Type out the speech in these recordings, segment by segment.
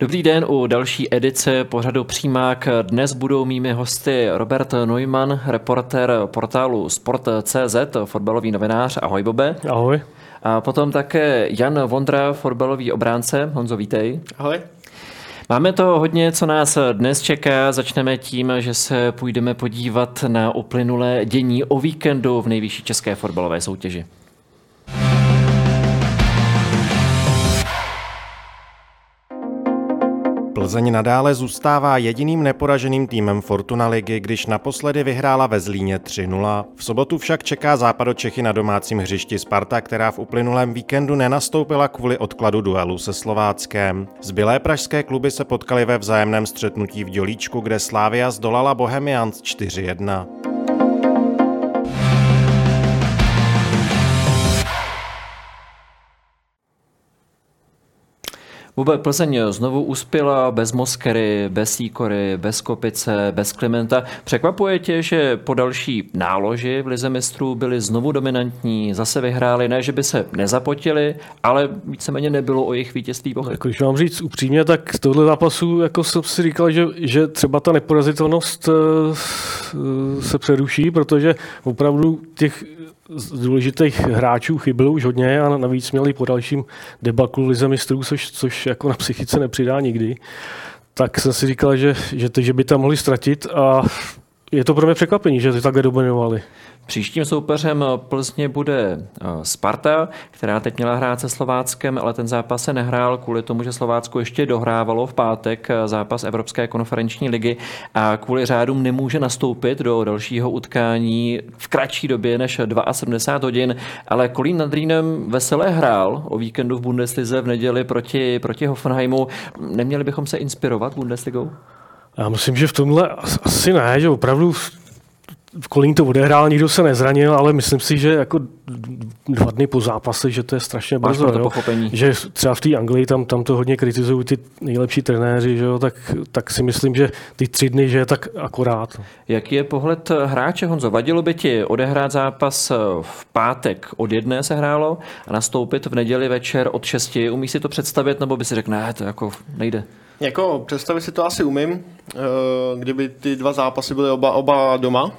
Dobrý den u další edice pořadu Přímák. Dnes budou mými hosty Robert Neumann, reporter portálu Sport.cz, fotbalový novinář. Ahoj, Bobe. Ahoj. A potom také Jan Vondra, fotbalový obránce. Honzo, vítej. Ahoj. Máme to hodně, co nás dnes čeká. Začneme tím, že se půjdeme podívat na uplynulé dění o víkendu v nejvyšší české fotbalové soutěži. Plzeň nadále zůstává jediným neporaženým týmem Fortuna ligy, když naposledy vyhrála ve Zlíně 3-0. V sobotu však čeká Čechy na domácím hřišti Sparta, která v uplynulém víkendu nenastoupila kvůli odkladu duelu se Slováckem. Zbylé pražské kluby se potkali ve vzájemném střetnutí v Dělíčku, kde Slávia zdolala Bohemians 4-1. Vůbec Plzeň znovu uspěla bez Moskery, bez Sýkory, bez Kopice, bez Klimenta. Překvapuje tě, že po další náloži v Lize mistrů byli znovu dominantní, zase vyhráli, ne, že by se nezapotili, ale víceméně nebylo o jejich vítězství pohled. Jako, když mám říct upřímně, tak z tohle zápasu jako jsem si říkal, že, že třeba ta neporazitelnost eh, se přeruší, protože opravdu těch z důležitých hráčů chybilo už hodně a navíc měli po dalším debaklu Lize mistrů, což, což jako na psychice nepřidá nikdy. Tak jsem si říkal, že, že, že by tam mohli ztratit a je to pro mě překvapení, že ty takhle dominovali. Příštím soupeřem Plzně bude eh, Sparta, která teď měla hrát se Slováckem, ale ten zápas se nehrál kvůli tomu, že Slovácko ještě dohrávalo v pátek eh, zápas Evropské konferenční ligy a kvůli řádům nemůže nastoupit do dalšího utkání v kratší době než 72 hodin, ale Kolín nad Rýnem veselé hrál o víkendu v Bundeslize v neděli proti, proti Hoffenheimu. Neměli bychom se inspirovat Bundesligou? Já myslím, že v tomhle asi ne, že opravdu Kolín to odehrál, nikdo se nezranil, ale myslím si, že jako dva dny po zápase, že to je strašně brzo. To pochopení. Že třeba v té Anglii tam, tam to hodně kritizují ty nejlepší trenéři, že jo, tak, tak si myslím, že ty tři dny, že je tak akorát. Jaký je pohled hráče, Honzo? Vadilo by ti odehrát zápas v pátek od jedné se hrálo a nastoupit v neděli večer od šesti? Umí si to představit, nebo by si řekl, ne, to jako nejde? Jako představit si to asi umím, eh, kdyby ty dva zápasy byly oba, oba doma,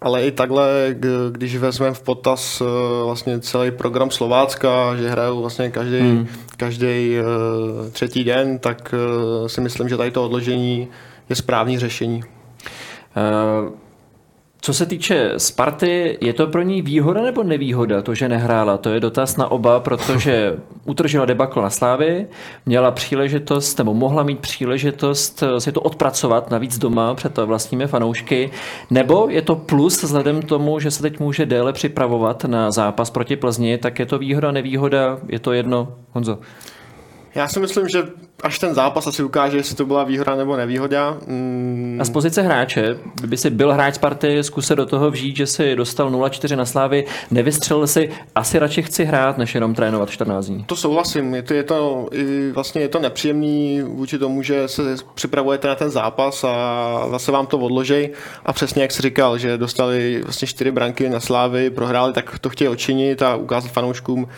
ale i takhle, když vezmeme v potaz eh, vlastně celý program Slovácka, že hrajou vlastně každý, hmm. každý eh, třetí den, tak si myslím, že tady to odložení je správný řešení. Uh... Co se týče Sparty, je to pro ní výhoda nebo nevýhoda, to, že nehrála? To je dotaz na oba, protože utržila debakl na Slávy, měla příležitost, nebo mohla mít příležitost si to odpracovat navíc doma před vlastními fanoušky, nebo je to plus vzhledem k tomu, že se teď může déle připravovat na zápas proti Plzni, tak je to výhoda, nevýhoda, je to jedno, Honzo? Já si myslím, že až ten zápas asi ukáže, jestli to byla výhoda nebo nevýhoda. Mm. A z pozice hráče, kdyby si byl hráč Sparty, zkus se do toho vžít, že si dostal 0-4 na Slávy, nevystřelil si, asi radši chci hrát, než jenom trénovat 14 dní. To souhlasím, je to, je to, vlastně je to nepříjemný vůči tomu, že se připravujete na ten zápas a zase vám to odložej a přesně jak jsi říkal, že dostali vlastně čtyři branky na Slávy, prohráli, tak to chtějí odčinit a ukázat fanouškům,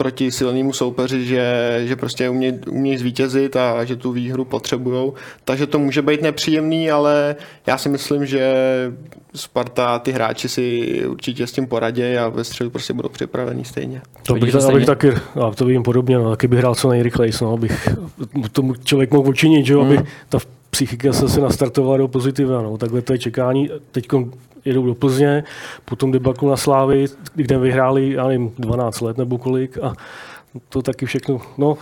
proti silnému soupeři, že, že prostě umějí uměj zvítězit a že tu výhru potřebují. Takže to může být nepříjemný, ale já si myslím, že Sparta, ty hráči si určitě s tím poradí a ve středu prostě budou připravení stejně. To bych, to abych taky, a to vidím podobně, no, taky bych hrál co nejrychleji, no, abych tomu člověk mohl učinit, že, hmm. aby ta psychika se, se nastartovala do pozitiva. No. Takhle to je čekání. Teď jedou do Plzně, potom debaklu na Slávy, kde vyhráli, já nevím, 12 let nebo kolik a to taky všechno, no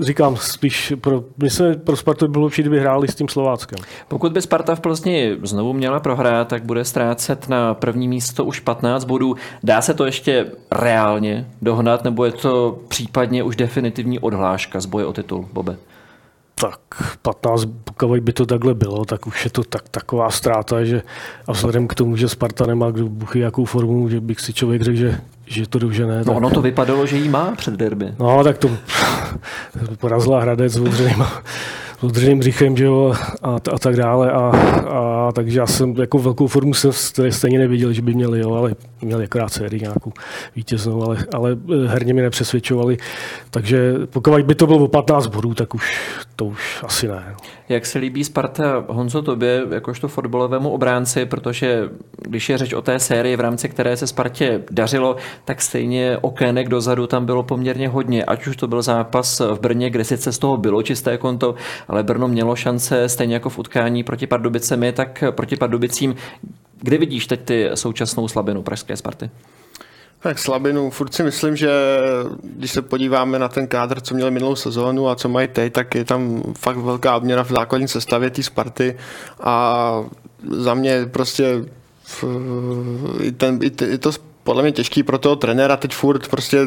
říkám spíš, pro, myslím, pro Spartu by bylo lepší, kdyby hráli s tím Slováckem. Pokud by Sparta v Plzni znovu měla prohrát, tak bude ztrácet na první místo už 15 bodů. Dá se to ještě reálně dohnat, nebo je to případně už definitivní odhláška z boje o titul, Bobe? Tak 15, pokud by to takhle bylo, tak už je to tak, taková ztráta, že a vzhledem k tomu, že Sparta nemá kdo buchy jakou formu, že bych si člověk řekl, že, že to dožene. No tak... ono to vypadalo, že jí má před derby. No tak to porazila Hradec s s drženým břichem, že jo, a, a, tak dále. A, a, takže já jsem jako velkou formu jsem stejně neviděl, že by měli, jo, ale měli akorát sérii nějakou vítěznou, ale, ale herně mi nepřesvědčovali. Takže pokud by to bylo o 15 bodů, tak už to už asi ne. Jak se líbí Sparta Honzo tobě, jakožto fotbalovému obránci, protože když je řeč o té sérii, v rámci které se Spartě dařilo, tak stejně okének dozadu tam bylo poměrně hodně, ať už to byl zápas v Brně, kde sice z toho bylo čisté konto, ale Brno mělo šance stejně jako v utkání proti Pardubicemi, tak proti Pardubicím. Kde vidíš teď ty současnou slabinu pražské Sparty? Tak slabinu, furt si myslím, že když se podíváme na ten kádr, co měli minulou sezónu a co mají teď, tak je tam fakt velká obměna v základní sestavě té Sparty. A za mě prostě i, ten, i, i to podle mě těžký pro toho trenéra teď furt prostě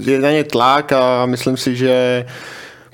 je na ně tlak a myslím si, že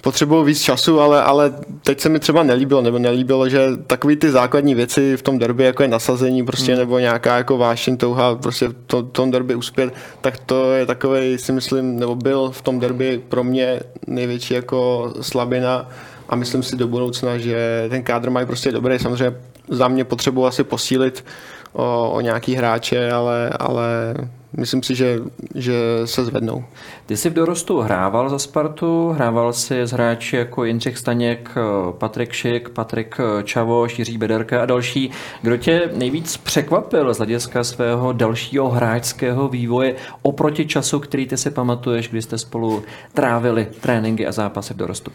potřebují víc času, ale, ale teď se mi třeba nelíbilo, nebo nelíbilo, že takový ty základní věci v tom derby, jako je nasazení prostě, hmm. nebo nějaká jako vášeň touha prostě v tom, tom derby uspět, tak to je takový, si myslím, nebo byl v tom derby pro mě největší jako slabina a myslím si do budoucna, že ten kádr mají prostě dobrý, samozřejmě za mě potřebuji asi posílit o, o nějaký hráče, ale, ale myslím si, že, že se zvednou. Ty jsi v dorostu hrával za Spartu, hrával si s hráči jako Jindřich Staněk, Patrik Šik, Patrik Čavoš, Jiří Bederka a další. Kdo tě nejvíc překvapil z hlediska svého dalšího hráčského vývoje oproti času, který ty si pamatuješ, kdy jste spolu trávili tréninky a zápasy v dorostu?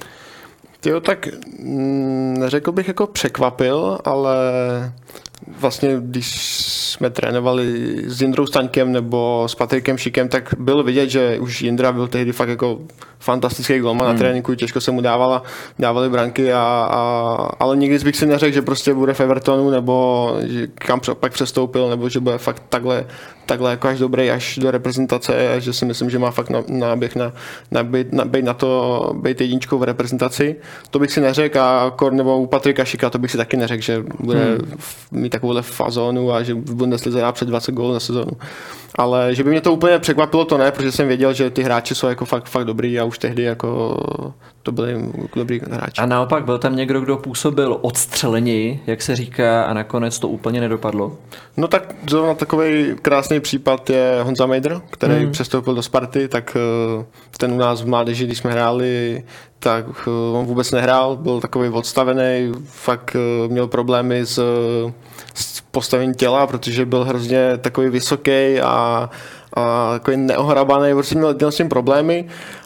Jo, tak mm, neřekl bych jako překvapil, ale vlastně, když jsme trénovali s Jindrou Staňkem nebo s Patrikem Šikem, tak bylo vidět, že už Jindra byl tehdy fakt jako fantastický golman hmm. na tréninku, těžko se mu dávala, dávaly branky, a, a, ale nikdy bych si neřekl, že prostě bude v Evertonu nebo že kam pak přestoupil, nebo že bude fakt takhle, takhle jako až dobrý až do reprezentace a že si myslím, že má fakt náběh na, na, být, na, být na to být jedničkou v reprezentaci. To bych si neřekl a Kor nebo u Patrika Šika to bych si taky neřekl, že bude hmm. mít takovouhle fazonu a že v Bundeslize dá před 20 gólů na sezónu. Ale že by mě to úplně překvapilo, to ne, protože jsem věděl, že ty hráči jsou jako fakt, fakt dobrý a už tehdy jako to byli dobrý hráči. A naopak byl tam někdo, kdo působil odstřelení, jak se říká, a nakonec to úplně nedopadlo? No tak zrovna takový krásný případ je Honza Mejdr, který hmm. přestoupil do Sparty, tak eh, ten u nás v mládeži, když jsme hráli, tak eh, on vůbec nehrál, byl takový odstavený, fakt eh, měl problémy s, s postavením těla, protože byl hrozně takový vysoký a, a takový neohrabaný, prostě měl, měl s tím problémy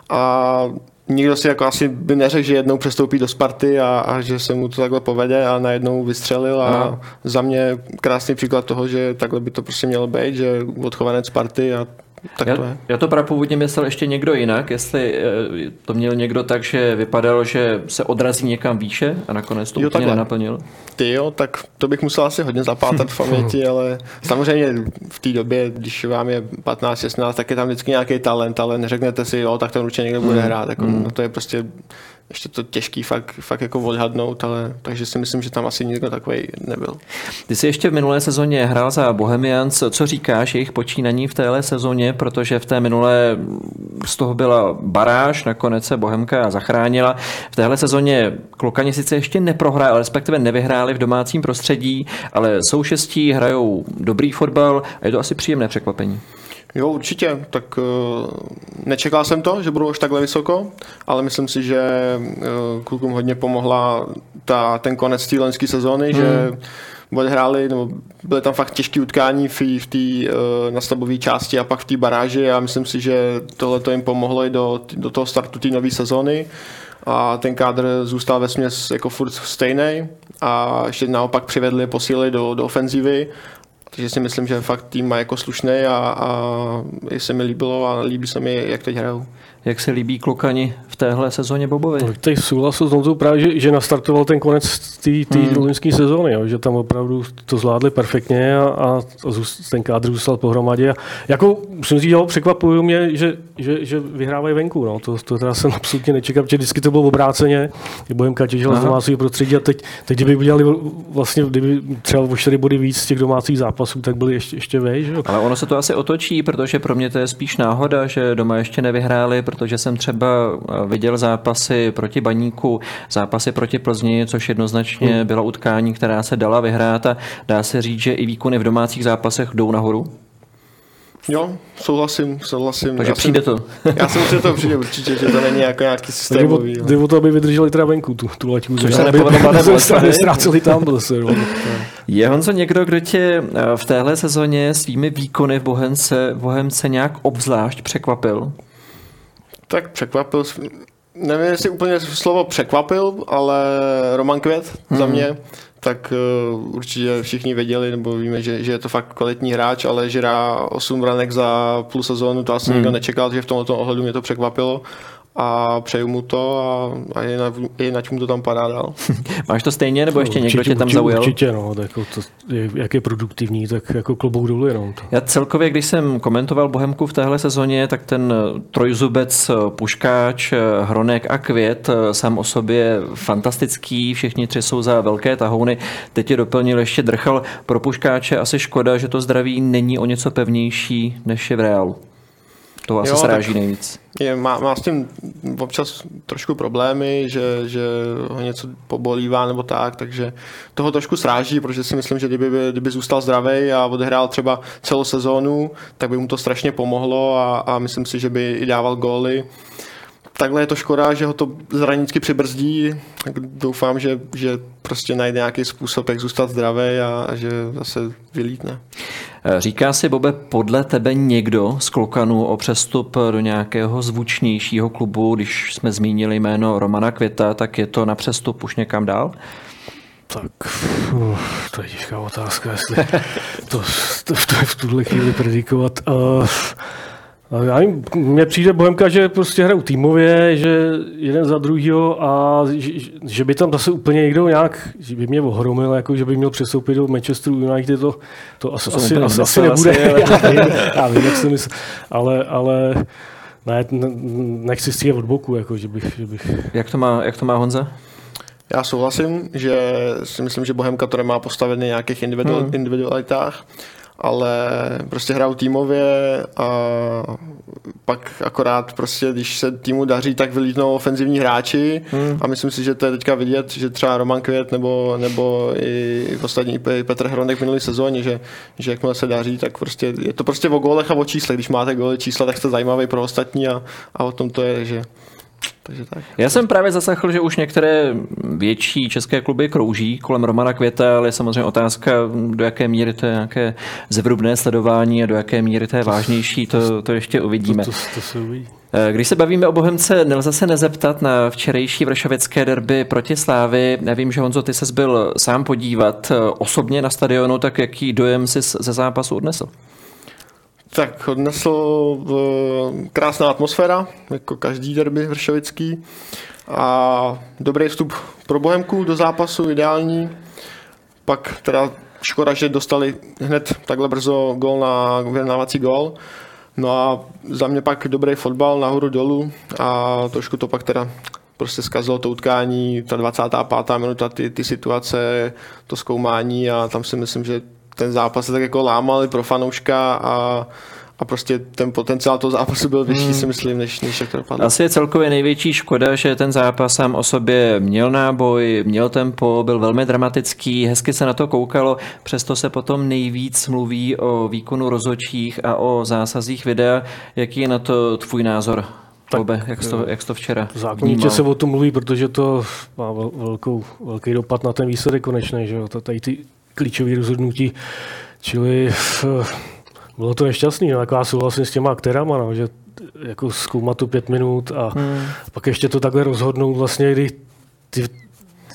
a nikdo si jako asi by neřekl, že jednou přestoupí do Sparty a, a že se mu to takhle povede a najednou vystřelil a Aha. za mě krásný příklad toho, že takhle by to prostě mělo být, že odchovanec Sparty a tak já, to je. já to původně myslel ještě někdo jinak, jestli eh, to měl někdo tak, že vypadalo, že se odrazí někam výše a nakonec to jo, úplně nenaplnil. Ty jo, tak to bych musel asi hodně zapátat v paměti, ale samozřejmě v té době, když vám je 15-16, tak je tam vždycky nějaký talent, ale neřeknete si, jo, tak ten určitě někdo bude mm. hrát. Jako, mm. no to je prostě ještě to těžký fakt, fakt jako odhadnout, ale takže si myslím, že tam asi nikdo takový nebyl. Ty jsi ještě v minulé sezóně hrál za Bohemians. Co říkáš jejich počínaní v téhle sezóně, protože v té minulé z toho byla baráž, nakonec se Bohemka zachránila. V téhle sezóně Klokani sice ještě neprohráli, respektive nevyhráli v domácím prostředí, ale jsou šestí, hrajou dobrý fotbal a je to asi příjemné překvapení. Jo, určitě. Tak uh, nečekal jsem to, že budou až takhle vysoko, ale myslím si, že uh, klukům hodně pomohla ta, ten konec té loňské sezóny, hmm. že odehráli, nebo byly tam fakt těžké utkání v, v té uh, nastavové části a pak v té baráži a myslím si, že tohle to jim pomohlo i do, do toho startu té nové sezóny a ten kádr zůstal ve směs jako furt stejný a ještě naopak přivedli, posílili do, do ofenzívy takže si myslím, že fakt tým má jako slušný a, a se mi líbilo a líbí se mi, jak teď hrajou. Jak se líbí klukani v téhle sezóně Bobovi? Tak teď souhlasu s Honzou právě, že, že nastartoval ten konec té hmm. loňské sezóny, jo, že tam opravdu to zvládli perfektně a, a ten kádr zůstal pohromadě. A jako musím říct, jo, překvapují mě, že, že, že vyhrávají venku. No. To, to teda jsem absolutně nečekal, protože vždycky to bylo obráceně. Bohemka těžila z domácího prostředí a teď, teď kdyby udělali vlastně, kdyby třeba o 4 body víc z těch domácích zápasů, tak byli ještě, ještě vej. Že? Ale ono se to asi otočí, protože pro mě to je spíš náhoda, že doma ještě nevyhráli, protože jsem třeba viděl zápasy proti Baníku, zápasy proti Plzni, což jednoznačně hmm. byla utkání, která se dala vyhrát a dá se říct, že i výkony v domácích zápasech jdou nahoru? Jo, souhlasím, souhlasím. Takže já přijde jsem, to. Já jsem si to přijde určitě, že to není jako nějaký systémový. Jde o to, aby vydrželi teda venku tu, tu laťku. Což se nepovedlo Nestráceli tam zase. No. Je Honzo někdo, kdo tě eh, v téhle sezóně svými výkony v Bohemce, Bohemce nějak obzvlášť překvapil? Tak překvapil, nevím, jestli úplně slovo překvapil, ale Roman Květ hmm. za mě tak uh, určitě všichni věděli, nebo víme, že, že je to fakt kvalitní hráč, ale že dá 8 branek za půl sezónu, to asi hmm. nikdo nečekal, že v tomto ohledu mě to překvapilo a přeju mu to a, a jinak mu to tam padá dál. Máš to stejně, nebo ještě no, někdo určitě, tě tam zaujal? Určitě, no, tak jako to, jak je produktivní, tak jako klobouk dolů jenom. To. Já celkově, když jsem komentoval Bohemku v téhle sezóně, tak ten trojzubec Puškáč, Hronek a Květ sám o sobě fantastický, všichni tři jsou za velké tahouny. Teď je doplnil ještě Drchal. Pro Puškáče asi škoda, že to zdraví není o něco pevnější, než je v reálu. To asi jo, sráží nejvíc. Je, má, má s tím občas trošku problémy, že, že ho něco pobolívá nebo tak, takže toho trošku sráží, protože si myslím, že kdyby, kdyby zůstal zdravý a odehrál třeba celou sezónu, tak by mu to strašně pomohlo a, a myslím si, že by i dával góly takhle je to škoda, že ho to zranicky přibrzdí. Tak doufám, že, že prostě najde nějaký způsob, jak zůstat zdravý a, a že zase vylítne. Říká si, Bobe, podle tebe někdo z Klokanu o přestup do nějakého zvučnějšího klubu, když jsme zmínili jméno Romana Květa, tak je to na přestup už někam dál? Tak, uh, to je těžká otázka, jestli to, to, to je v tuhle chvíli predikovat. Uh, já jim, mně přijde Bohemka, že prostě hrajou týmově, že jeden za druhýho a že, že, by tam zase úplně někdo nějak, že by mě ohromil, jako že by měl přestoupit do Manchesteru United, to, to asi, asi, asi, asi nebude. Asi, ale... já, vím, já vím, jak jsem myslel. Ale, ale ne, nechci stříhat od boku, jako, že bych, že bych... Jak to má, jak to má Honza? Já souhlasím, že si myslím, že Bohemka to nemá postavený nějakých individual, hmm. individualitách ale prostě hrajou týmově a pak akorát prostě, když se týmu daří, tak vylítnou ofenzivní hráči hmm. a myslím si, že to je teďka vidět, že třeba Roman Květ nebo, nebo i ostatní Petr Hronek v minulý sezóně, že, že jakmile se daří, tak prostě je to prostě o gólech a o číslech. Když máte góly čísla, tak jste zajímavý pro ostatní a, a o tom to je, že takže tak. Já jsem právě zaslechl, že už některé větší české kluby krouží kolem Romana Květa, ale je samozřejmě otázka, do jaké míry to je nějaké zevrubné sledování a do jaké míry to je vážnější, to, to ještě uvidíme. To, to, to se uvidí. Eh, když se bavíme o Bohemce, nelze se nezeptat na včerejší vršovické derby proti Slávy. Nevím, že Honzo, ty ses byl sám podívat eh, osobně na stadionu, tak jaký dojem jsi ze zápasu odnesl? Tak odnesl eh, krásná atmosféra, jako každý derby vršovický. A dobrý vstup pro Bohemku do zápasu, ideální. Pak teda škoda, že dostali hned takhle brzo gol na vyrovnávací gol. No a za mě pak dobrý fotbal nahoru dolů a trošku to pak teda prostě zkazilo to utkání, ta 25. minuta, ty, ty situace, to zkoumání a tam si myslím, že ten zápas se tak jako lámal i pro fanouška a, a prostě ten potenciál toho zápasu byl vyšší, hmm. si myslím, než, než jak to dopadlo. Asi je celkově největší škoda, že ten zápas sám o sobě měl náboj, měl tempo, byl velmi dramatický, hezky se na to koukalo, přesto se potom nejvíc mluví o výkonu rozočích a o zásazích videa. Jaký je na to tvůj názor? Tak, Bobe, jak jsi to, jak jsi to včera Zákonitě se o tom mluví, protože to má velkou, velký dopad na ten výsledek konečný, že jo? Tady ty klíčové rozhodnutí. Čili bylo to nešťastný, no, jako já souhlasím s těma aktérama, no, že jako zkoumat to pět minut a hmm. pak ještě to takhle rozhodnout vlastně, kdy ty,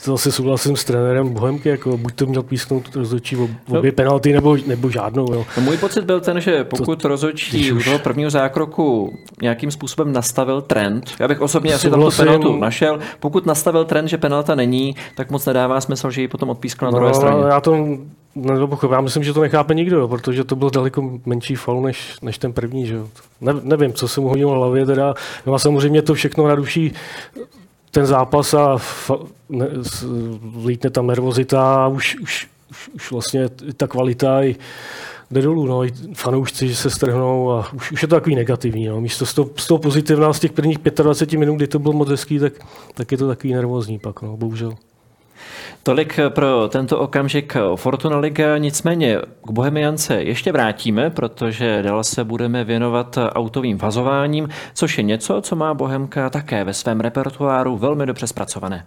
zase souhlasím s trenérem Bohemky, jako buď to měl písknout rozhodčí ob, obě no. penalty nebo, nebo žádnou. Jo. No, můj pocit byl ten, že pokud to, rozhodčí u toho prvního zákroku nějakým způsobem nastavil trend, já bych osobně asi tam tu penaltu našel, pokud nastavil trend, že penalta není, tak moc nedává smysl, že ji potom odpískl na no, druhé straně. Já to. Já myslím, že to nechápe nikdo, protože to byl daleko menší faul než, než ten první. Že. Ne, nevím, co se mu hodilo v hlavě. Teda. No a samozřejmě to všechno naruší ten zápas a ne, lítne tam nervozita a už, už, už, už vlastně ta kvalita i jde dolů. No. Fanoušci že se strhnou a už, už je to takový negativní. No. Místo z toho, z toho pozitivná z těch prvních 25 minut, kdy to bylo moc hezký, tak, tak je to takový nervózní pak, no, bohužel. Tolik pro tento okamžik Fortuna Liga, nicméně k Bohemiance ještě vrátíme, protože dál se budeme věnovat autovým fazováním, což je něco, co má Bohemka také ve svém repertoáru velmi dobře zpracované.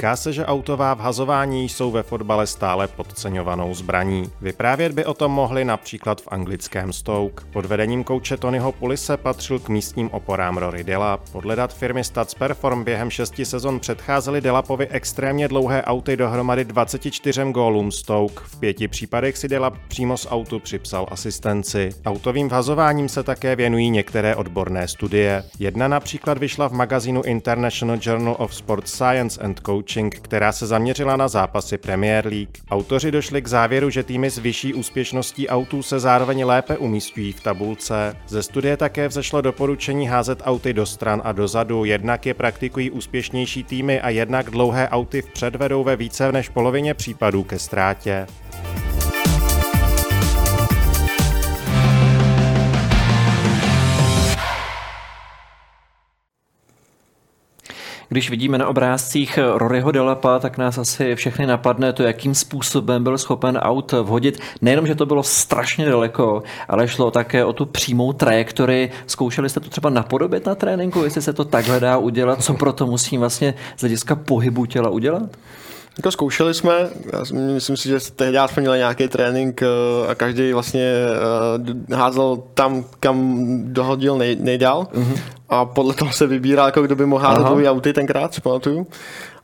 Říká se, že autová vhazování jsou ve fotbale stále podceňovanou zbraní. Vyprávět by o tom mohli například v anglickém Stoke. Pod vedením kouče Tonyho Pulise patřil k místním oporám Rory Dela. Podle dat firmy Stats Perform během šesti sezon předcházely Delapovi extrémně dlouhé auty dohromady 24 gólům Stoke. V pěti případech si Dela přímo z autu připsal asistenci. Autovým vhazováním se také věnují některé odborné studie. Jedna například vyšla v magazínu International Journal of Sports Science and Coaching, která se zaměřila na zápasy Premier League. Autoři došli k závěru, že týmy s vyšší úspěšností autů se zároveň lépe umístují v tabulce. Ze studie také vzešlo doporučení házet auty do stran a dozadu, jednak je praktikují úspěšnější týmy a jednak dlouhé auty vpřed vedou ve více než polovině případů ke ztrátě. Když vidíme na obrázcích Roryho Delapa, tak nás asi všechny napadne to, jakým způsobem byl schopen aut vhodit. Nejenom, že to bylo strašně daleko, ale šlo také o tu přímou trajektorii. Zkoušeli jste to třeba napodobit na tréninku, jestli se to takhle dá udělat, co pro to musím vlastně z hlediska pohybu těla udělat? To zkoušeli jsme, já myslím si, že tehdy jsme měli nějaký trénink eh, a každý vlastně eh, házel tam, kam dohodil nej, nejdál uh-huh. a podle toho se vybíral, jako kdo by mohl házet dvojí auty tenkrát, si pamatuju.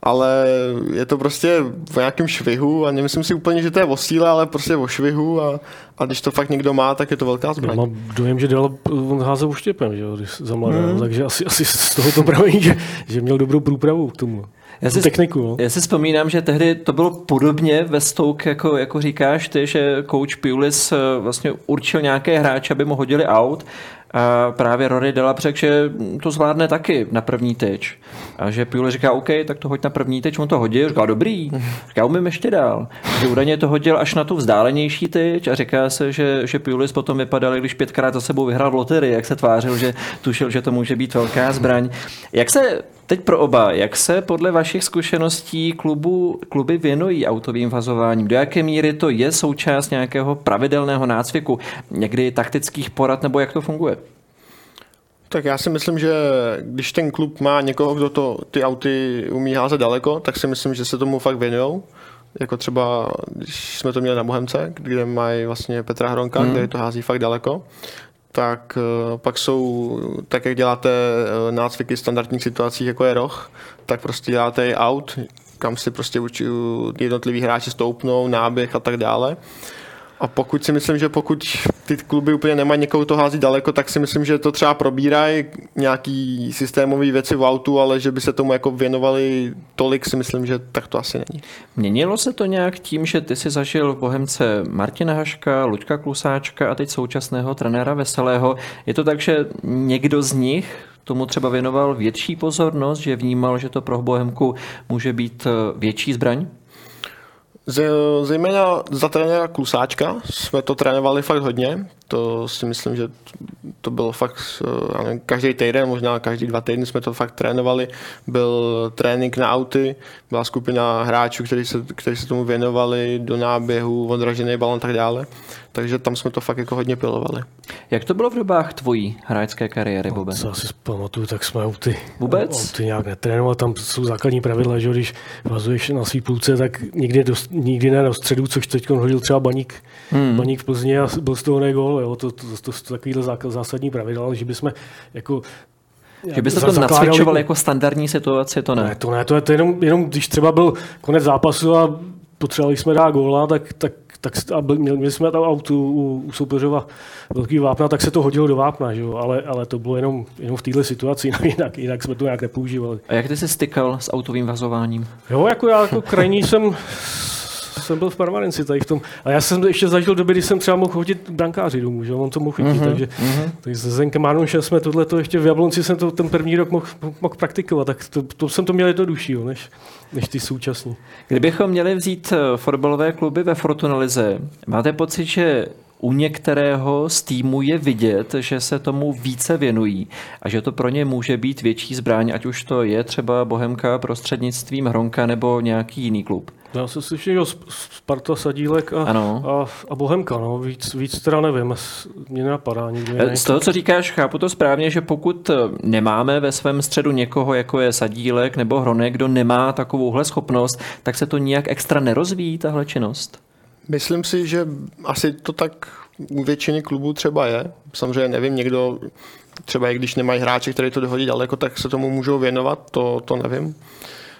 Ale je to prostě v nějakém švihu a nemyslím si úplně, že to je o síle, ale prostě o švihu a, a když to fakt někdo má, tak je to velká zbraň. Já mám dojem, že dělal, on házel uštěpem, že jo, když za hmm. takže asi, asi z toho to praví, že, že měl dobrou průpravu k tomu. Já si, techniku. No. Já si vzpomínám, že tehdy to bylo podobně ve Stoke, jako, jako říkáš ty, že coach Pulis eh, vlastně určil nějaké hráče, aby mu hodili out a právě Rory Dela řekl, že to zvládne taky na první tyč. A že Pulis říká, OK, tak to hoď na první tyč, on to hodil, říká, dobrý, říká, umím ještě dál. Že údajně to hodil až na tu vzdálenější tyč a říká se, že, že Pulis potom vypadal, když pětkrát za sebou vyhrál v loterii, jak se tvářil, že tušil, že to může být velká zbraň. Jak se Teď pro oba, jak se podle vašich zkušeností klubu, kluby věnují autovým fazováním? Do jaké míry to je součást nějakého pravidelného nácviku, někdy taktických porad, nebo jak to funguje? Tak já si myslím, že když ten klub má někoho, kdo to, ty auty umí házet daleko, tak si myslím, že se tomu fakt věnují. Jako třeba, když jsme to měli na Bohemce, kde mají vlastně Petra Hronka, hmm. který to hází fakt daleko, tak eh, pak jsou, tak jak děláte eh, nácviky v standardních situacích, jako je roh, tak prostě děláte i out, kam si prostě jednotliví hráči stoupnou, náběh a tak dále. A pokud si myslím, že pokud ty kluby úplně nemají někoho to hází daleko, tak si myslím, že to třeba probírají nějaký systémové věci v autu, ale že by se tomu jako věnovali tolik, si myslím, že tak to asi není. Měnilo se to nějak tím, že ty si zažil v Bohemce Martina Haška, Luďka Klusáčka a teď současného trenéra Veselého. Je to tak, že někdo z nich tomu třeba věnoval větší pozornost, že vnímal, že to pro Bohemku může být eh, větší zbraň? Zejména za trenéra Klusáčka jsme to trénovali fakt hodně. To si myslím, že to bylo fakt, eh, nevím, každý týden, možná každý dva týdny jsme to fakt trénovali. Byl trénink na auty, byla skupina hráčů, kteří se, kteří se tomu věnovali do náběhu, odražený balon a tak dále takže tam jsme to fakt jako hodně pilovali. Jak to bylo v dobách tvojí hráčské kariéry, Bobe? Co si pamatuju, tak jsme auty, Vůbec? auty nějak netrénovali, tam jsou základní pravidla, že když vazuješ na svý půlce, tak nikdy, do, nikdy ne do středu, což teď hodil třeba baník, hmm. baník v Plzni a byl z toho negol, jo, to, to, to, to, to takovýhle zásadní pravidla, ale že bychom jako že byste to nacvičoval jako standardní situaci, to ne? Ne, to ne, to je to jenom, jenom když třeba byl konec zápasu a potřebovali jsme dát góla, tak, tak tak a měli jsme tam auto u, u soupeřova velký vápna, tak se to hodilo do vápna, že jo? Ale, ale to bylo jenom, jenom v této situaci, no jinak, jinak jsme to nějak nepoužívali. A jak ty jsi stykal s autovým vazováním? Jo, jako já jako krajní jsem jsem byl v permanenci tady v tom. A já jsem ještě zažil doby, kdy jsem třeba mohl chodit brankáři domů, že on to mohl chytit. Mm-hmm. Takže, mm-hmm. takže se Zdenkem Mánušem jsme tohle to ještě v Jablonci jsem to ten první rok mohl, mohl praktikovat. Tak to, to, jsem to měl jednodušší, jo, než, než ty současní. Kdybychom měli vzít eh, fotbalové kluby ve Fortunalize, máte pocit, že u některého z týmu je vidět, že se tomu více věnují a že to pro ně může být větší zbraň, ať už to je třeba Bohemka prostřednictvím Hronka nebo nějaký jiný klub. Já se slyším, že Sparta, Sadílek a, ano. a, a Bohemka, no. víc, víc teda nevím, mě nenapadá nikdo Z toho, co říkáš, chápu to správně, že pokud nemáme ve svém středu někoho, jako je Sadílek nebo Hronek, kdo nemá takovouhle schopnost, tak se to nijak extra nerozvíjí, tahle činnost? Myslím si, že asi to tak u většiny klubů třeba je. Samozřejmě nevím, někdo třeba i když nemají hráče, který to dohodí daleko, tak se tomu můžou věnovat, to, to nevím.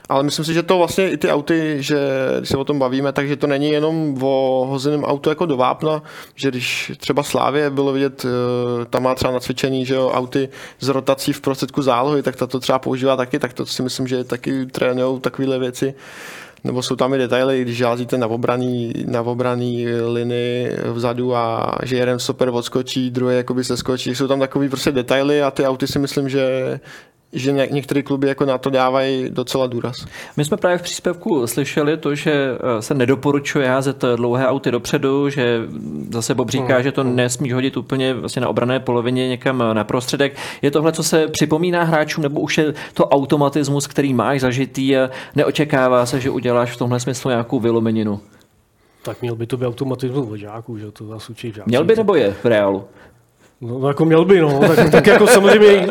Ale myslím si, že to vlastně i ty auty, že když se o tom bavíme, takže to není jenom o hozeném autu jako do vápna, že když třeba Slávě bylo vidět, eh, tam má třeba nacvičení, že jo, auty z rotací v prostředku zálohy, tak to třeba používá taky, tak to si myslím, že taky trénují takovéhle věci nebo jsou tam i detaily, když jázíte na obraný, na obraný linii vzadu a že jeden stoper odskočí, druhý jakoby se skočí. Jsou tam takový prostě detaily a ty auty si myslím, že že některé kluby jako na to dávají docela důraz. My jsme právě v příspěvku slyšeli to, že eh, se nedoporučuje házet dlouhé auty dopředu, že zase Bob říká, hmm. že to nesmí hodit úplně vlastně na obrané polovině někam na prostředek. Je tohle, co se připomíná hráčům, nebo už je to automatismus, který máš zažitý a neočekává se, že uděláš v tomhle smyslu nějakou vylomeninu? Tak měl by to být automatismus od žáků, že to zase učí žáků. Měl by nebo je v reálu? No, no jako měl by, no. Tak, tak jako samozřejmě,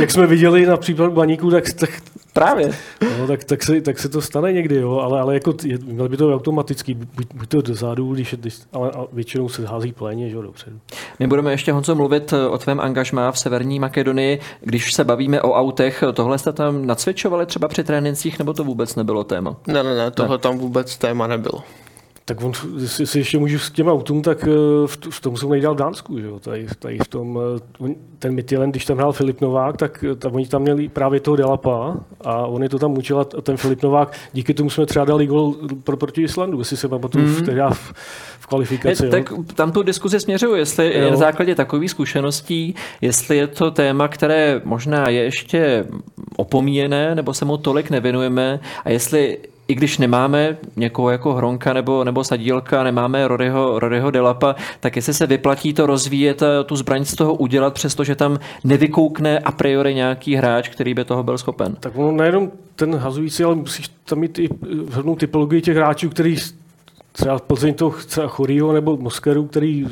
jak jsme viděli na případ baníků, tak, tak Právě. No, tak, tak, se, tak se to stane někdy, jo, ale, ale jako je, měl by to automaticky, buď, buď to dozadu, když, když, ale většinou se hází pléně, že jo, dopředu. My budeme ještě, Honzo, mluvit o tvém angažmá v Severní Makedonii. Když se bavíme o autech, tohle jste tam nacvičovali třeba při trénincích, nebo to vůbec nebylo téma? Ne, ne, ne, tohle ne. tam vůbec téma nebylo. Tak on, jestli si ještě můžu s těm autům, tak eh, v, v tom jsou nejdál v Dánsku. Že jo? Tady, tady v tom, eh, ten Mytilen, když tam hrál Filip Novák, tak, eh, tak oni tam měli právě toho Delapa a on je to tam učil a ten Filip Novák, díky tomu jsme třeba dali gol pro, proti Islandu, jestli se pamatuju mm. v, v, v kvalifikaci. Je, tak tam tu diskuzi směřuju, jestli jo. je na základě takových zkušeností, jestli je to téma, které možná je ještě opomíjené, nebo se mu tolik nevěnujeme a jestli i když nemáme někoho jako Hronka nebo, nebo Sadílka, nemáme Roryho, Roryho Delapa, tak jestli se vyplatí to rozvíjet, tu zbraň z toho udělat, přestože tam nevykoukne a priori nějaký hráč, který by toho byl schopen. Tak ono nejenom ten hazující, ale musíš tam mít i vhodnou typologii těch hráčů, který třeba Plzeň toho třeba Chorýho nebo Moskeru, který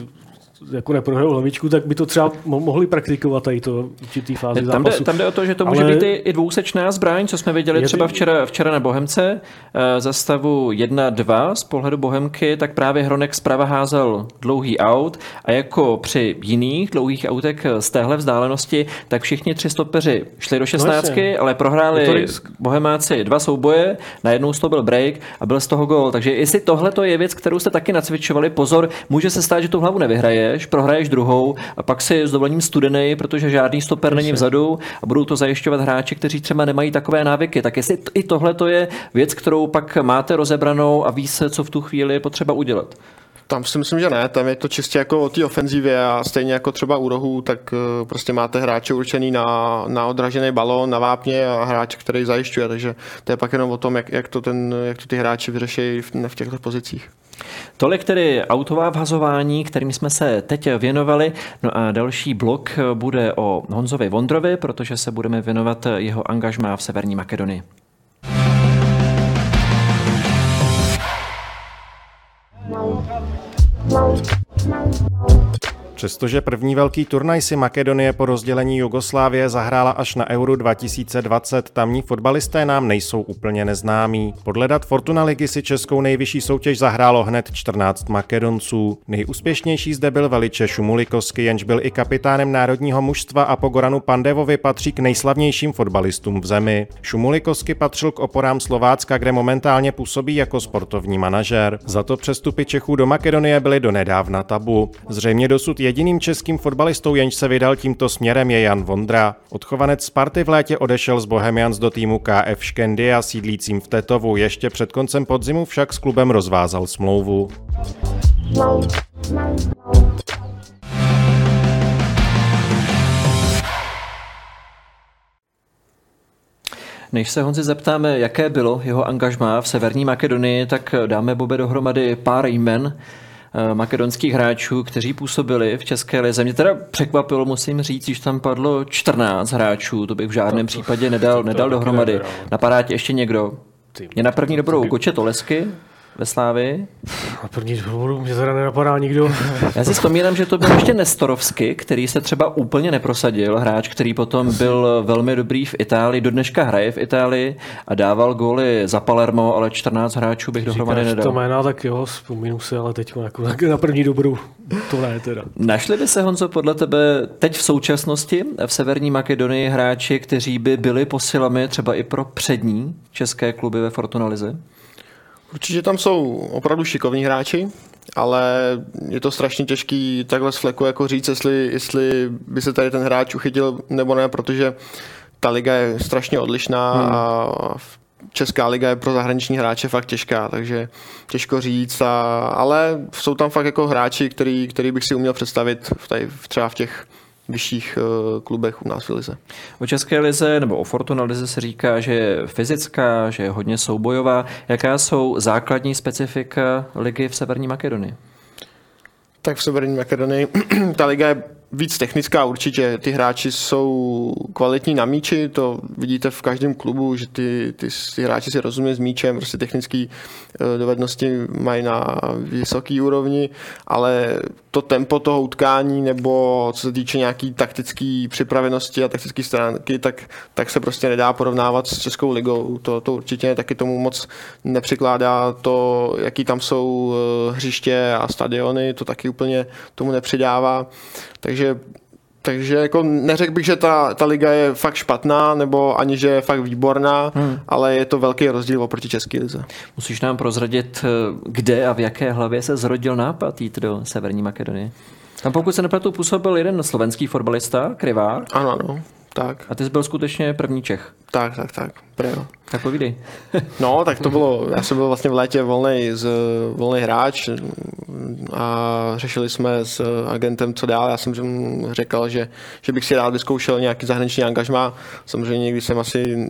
jako neprohrajou hlavičku, tak by to třeba mohli praktikovat tady to určitý fázi tam jde, tam jde o to, že to může Ale... být i, i dvousečná zbraň, co jsme viděli třeba včera, včera na Bohemce eh, za stavu 1-2 z pohledu Bohemky, tak právě Hronek zprava házel dlouhý aut a jako při jiných dlouhých autek z téhle vzdálenosti, tak všichni tři stopeři šli do 16, no ale prohráli Bohemáci dva souboje, najednou z toho byl break a byl z toho gol. Takže jestli tohle je věc, kterou jste taky nacvičovali, pozor, může se stát, že tu hlavu nevyhraje, prohraješ, prohraješ druhou a pak si s dovolením studený, protože žádný stoper není vzadu a budou to zajišťovat hráči, kteří třeba nemají takové návyky. Tak jestli i tohle to je věc, kterou pak máte rozebranou a ví se, co v tu chvíli je potřeba udělat. Tam si myslím, že ne, tam je to čistě jako o té ofenzivě a stejně jako třeba u rohu, tak eh, prostě máte hráče určený na, na odražený balón, na vápně a hráč, který zajišťuje, takže to je pak jenom o tom, jak, jak, to, ten, jak to ty hráči vyřeší v, v těchto pozicích. Tolik tedy autová vhazování, kterým jsme se teď věnovali. No a další blok bude o Honzovi Vondrovi, protože se budeme věnovat jeho angažmá v Severní Makedonii. Přestože první velký turnaj si Makedonie po rozdělení Jugoslávie zahrála až na Euro 2020, tamní fotbalisté nám nejsou úplně neznámí. Podle dat Fortuna ligy si českou nejvyšší soutěž zahrálo hned 14 Makedonců. Nejúspěšnější zde byl veliče Šumulikovsky, jenž byl i kapitánem národního mužstva a po Goranu Pandevovi patří k nejslavnějším fotbalistům v zemi. Šumulikovsky patřil k oporám Slovácka, kde momentálně působí jako sportovní manažer. Za to přestupy Čechů do Makedonie byly donedávna tabu. Zřejmě dosud jediným českým fotbalistou, jenž se vydal tímto směrem, je Jan Vondra. Odchovanec Sparty v létě odešel z Bohemians do týmu KF Škendia sídlícím v Tetovu. Ještě před koncem podzimu však s klubem rozvázal smlouvu. Než se Honzi zeptáme, jaké bylo jeho angažmá v Severní Makedonii, tak dáme Bobe dohromady pár jmen makedonských hráčů, kteří působili v České lize. Mě teda překvapilo, musím říct, že tam padlo 14 hráčů, to bych v žádném případě nedal, nedal dohromady. Napadá tě ještě někdo? Mě na první dobrou Koče Tolesky, ve Slávii? Na první důvodu mě teda nenapadá nikdo. Já si vzpomínám, že to byl ještě Nestorovsky, který se třeba úplně neprosadil, hráč, který potom byl velmi dobrý v Itálii, do dneška hraje v Itálii a dával góly za Palermo, ale 14 hráčů bych dohromady nedal. to jména, tak jo, vzpomínu si, ale teď jako na první dobrou to ne teda. Našli by se, Honzo, podle tebe teď v současnosti v Severní Makedonii hráči, kteří by byli posilami třeba i pro přední české kluby ve Fortuna Lize? Určitě tam jsou opravdu šikovní hráči, ale je to strašně těžký takhle z fleku jako říct, jestli, jestli by se tady ten hráč uchytil nebo ne, protože ta liga je strašně odlišná hmm. a Česká liga je pro zahraniční hráče fakt těžká, takže těžko říct, a, ale jsou tam fakt jako hráči, který, který bych si uměl představit v tady, třeba v těch vyšších eh, klubech u nás v Lize. O České lize nebo o Fortuna lize se říká, že je fyzická, že je hodně soubojová. Jaká jsou základní specifika ligy v Severní Makedonii? Tak v Severní Makedonii ta liga je víc technická určitě. Ty hráči jsou kvalitní na míči, to vidíte v každém klubu, že ty, ty, ty hráči si rozumí s míčem, prostě technické eh, dovednosti mají na vysoký úrovni, ale to tempo toho utkání nebo co se týče nějaký taktické připravenosti a taktické stránky, tak, tak se prostě nedá porovnávat s Českou ligou. To, to určitě taky tomu moc nepřikládá to, jaký tam jsou eh, hřiště a stadiony, to taky úplně tomu nepřidává. Takže takže jako neřekl bych, že ta, ta liga je fakt špatná, nebo ani, že je fakt výborná, hmm. ale je to velký rozdíl oproti České lize. Musíš nám prozradit, kde a v jaké hlavě se zrodil nápad jít do Severní Makedonie? Tam pokud se nepletu, působil jeden slovenský fotbalista, Krivák. Ano, ano tak. A ty jsi byl skutečně první Čech. Tak, tak, tak. Preo. Tak povídej. no, tak to bylo, já jsem byl vlastně v létě volný, z, volný hráč a řešili jsme s agentem, co dál. Já jsem řekl, že, že bych si rád vyzkoušel nějaký zahraniční angažmá. Samozřejmě nikdy jsem asi